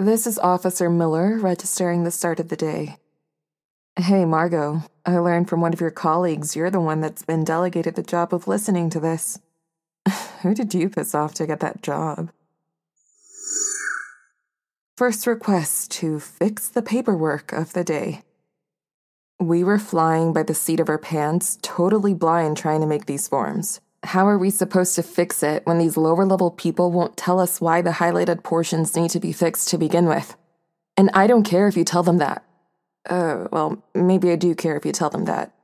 This is Officer Miller registering the start of the day. Hey, Margot, I learned from one of your colleagues you're the one that's been delegated the job of listening to this. Who did you piss off to get that job? First request to fix the paperwork of the day. We were flying by the seat of our pants, totally blind trying to make these forms. How are we supposed to fix it when these lower level people won't tell us why the highlighted portions need to be fixed to begin with? And I don't care if you tell them that. Uh, well, maybe I do care if you tell them that.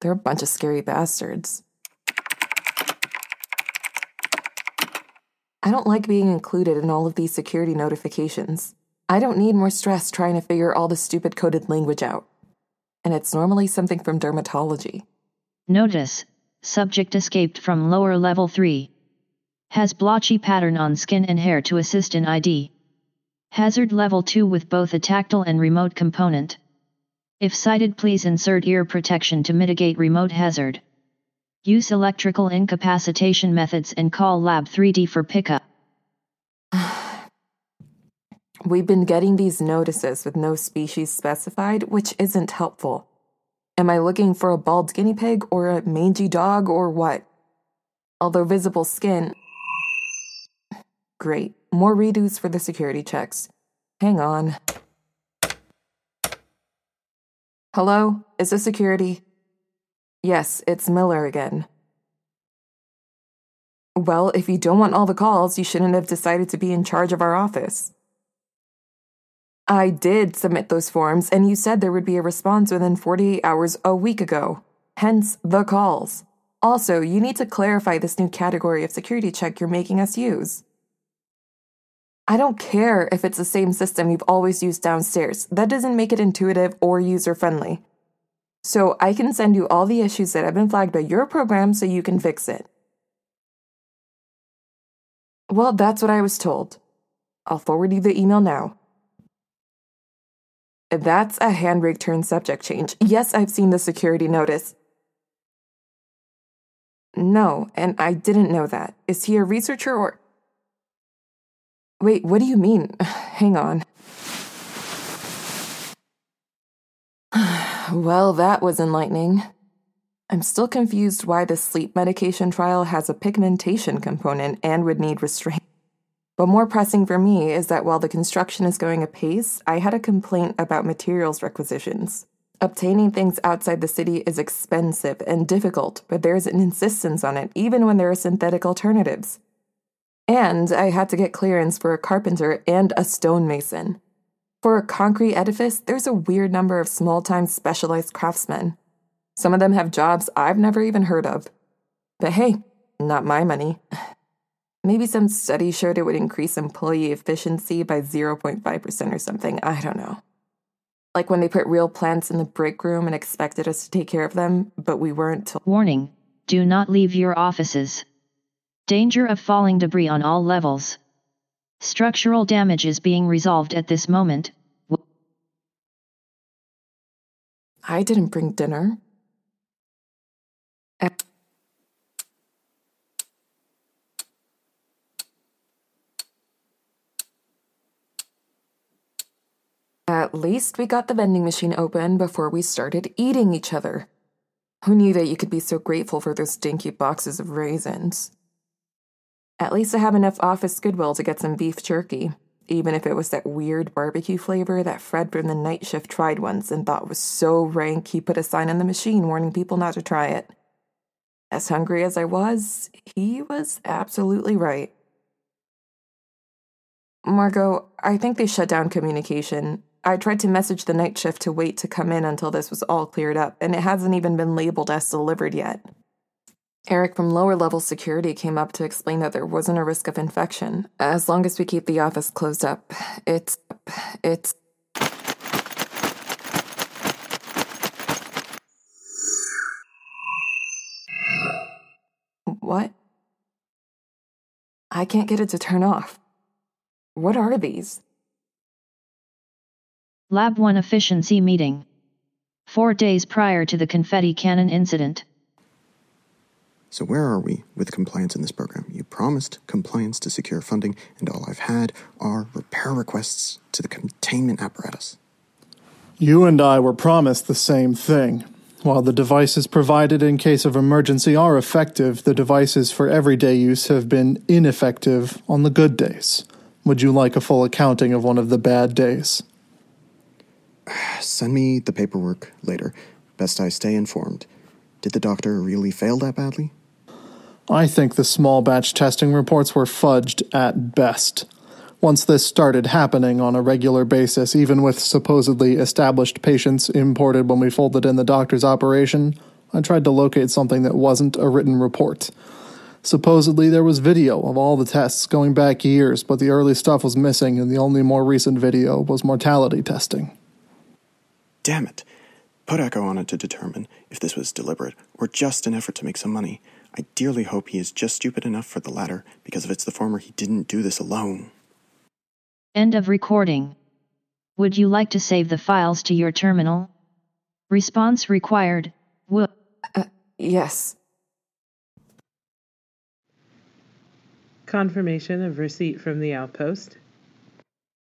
They're a bunch of scary bastards. I don't like being included in all of these security notifications. I don't need more stress trying to figure all the stupid coded language out. And it's normally something from dermatology. Notice Subject escaped from lower level 3. Has blotchy pattern on skin and hair to assist in ID. Hazard level 2 with both a tactile and remote component. If sighted please insert ear protection to mitigate remote hazard. Use electrical incapacitation methods and call Lab 3D for pickup. We've been getting these notices with no species specified, which isn't helpful. Am I looking for a bald guinea pig or a mangy dog or what? Although visible skin. Great. More redos for the security checks. Hang on. Hello? Is this security? Yes, it's Miller again. Well, if you don't want all the calls, you shouldn't have decided to be in charge of our office. I did submit those forms, and you said there would be a response within 48 hours a week ago. Hence the calls. Also, you need to clarify this new category of security check you're making us use. I don't care if it's the same system you've always used downstairs. That doesn't make it intuitive or user friendly. So I can send you all the issues that have been flagged by your program so you can fix it. Well, that's what I was told. I'll forward you the email now. That's a handbrake turn subject change. Yes, I've seen the security notice. No, and I didn't know that. Is he a researcher or. Wait, what do you mean? Hang on. well, that was enlightening. I'm still confused why the sleep medication trial has a pigmentation component and would need restraint. But more pressing for me is that while the construction is going apace, I had a complaint about materials requisitions. Obtaining things outside the city is expensive and difficult, but there's an insistence on it even when there are synthetic alternatives. And I had to get clearance for a carpenter and a stonemason. For a concrete edifice, there's a weird number of small time specialized craftsmen. Some of them have jobs I've never even heard of. But hey, not my money. Maybe some study showed it would increase employee efficiency by 0.5% or something. I don't know. Like when they put real plants in the break room and expected us to take care of them, but we weren't told. Warning do not leave your offices. Danger of falling debris on all levels. Structural damage is being resolved at this moment. I didn't bring dinner. At least we got the vending machine open before we started eating each other. Who knew that you could be so grateful for those dinky boxes of raisins? At least I have enough office goodwill to get some beef jerky, even if it was that weird barbecue flavor that Fred from the night shift tried once and thought was so rank he put a sign on the machine warning people not to try it. As hungry as I was, he was absolutely right. Margot, I think they shut down communication. I tried to message the night shift to wait to come in until this was all cleared up, and it hasn't even been labeled as delivered yet. Eric from lower level security came up to explain that there wasn't a risk of infection. As long as we keep the office closed up, it's. it's. What? I can't get it to turn off. What are these? Lab 1 Efficiency Meeting. Four days prior to the confetti cannon incident. So, where are we with compliance in this program? You promised compliance to secure funding, and all I've had are repair requests to the containment apparatus. You and I were promised the same thing. While the devices provided in case of emergency are effective, the devices for everyday use have been ineffective on the good days. Would you like a full accounting of one of the bad days? Send me the paperwork later. Best I stay informed. Did the doctor really fail that badly? I think the small batch testing reports were fudged at best. Once this started happening on a regular basis, even with supposedly established patients imported when we folded in the doctor's operation, I tried to locate something that wasn't a written report. Supposedly, there was video of all the tests going back years, but the early stuff was missing, and the only more recent video was mortality testing. Damn it. Put Echo on it to determine if this was deliberate or just an effort to make some money. I dearly hope he is just stupid enough for the latter, because if it's the former, he didn't do this alone. End of recording. Would you like to save the files to your terminal? Response required. W. Uh, yes. Confirmation of receipt from the outpost.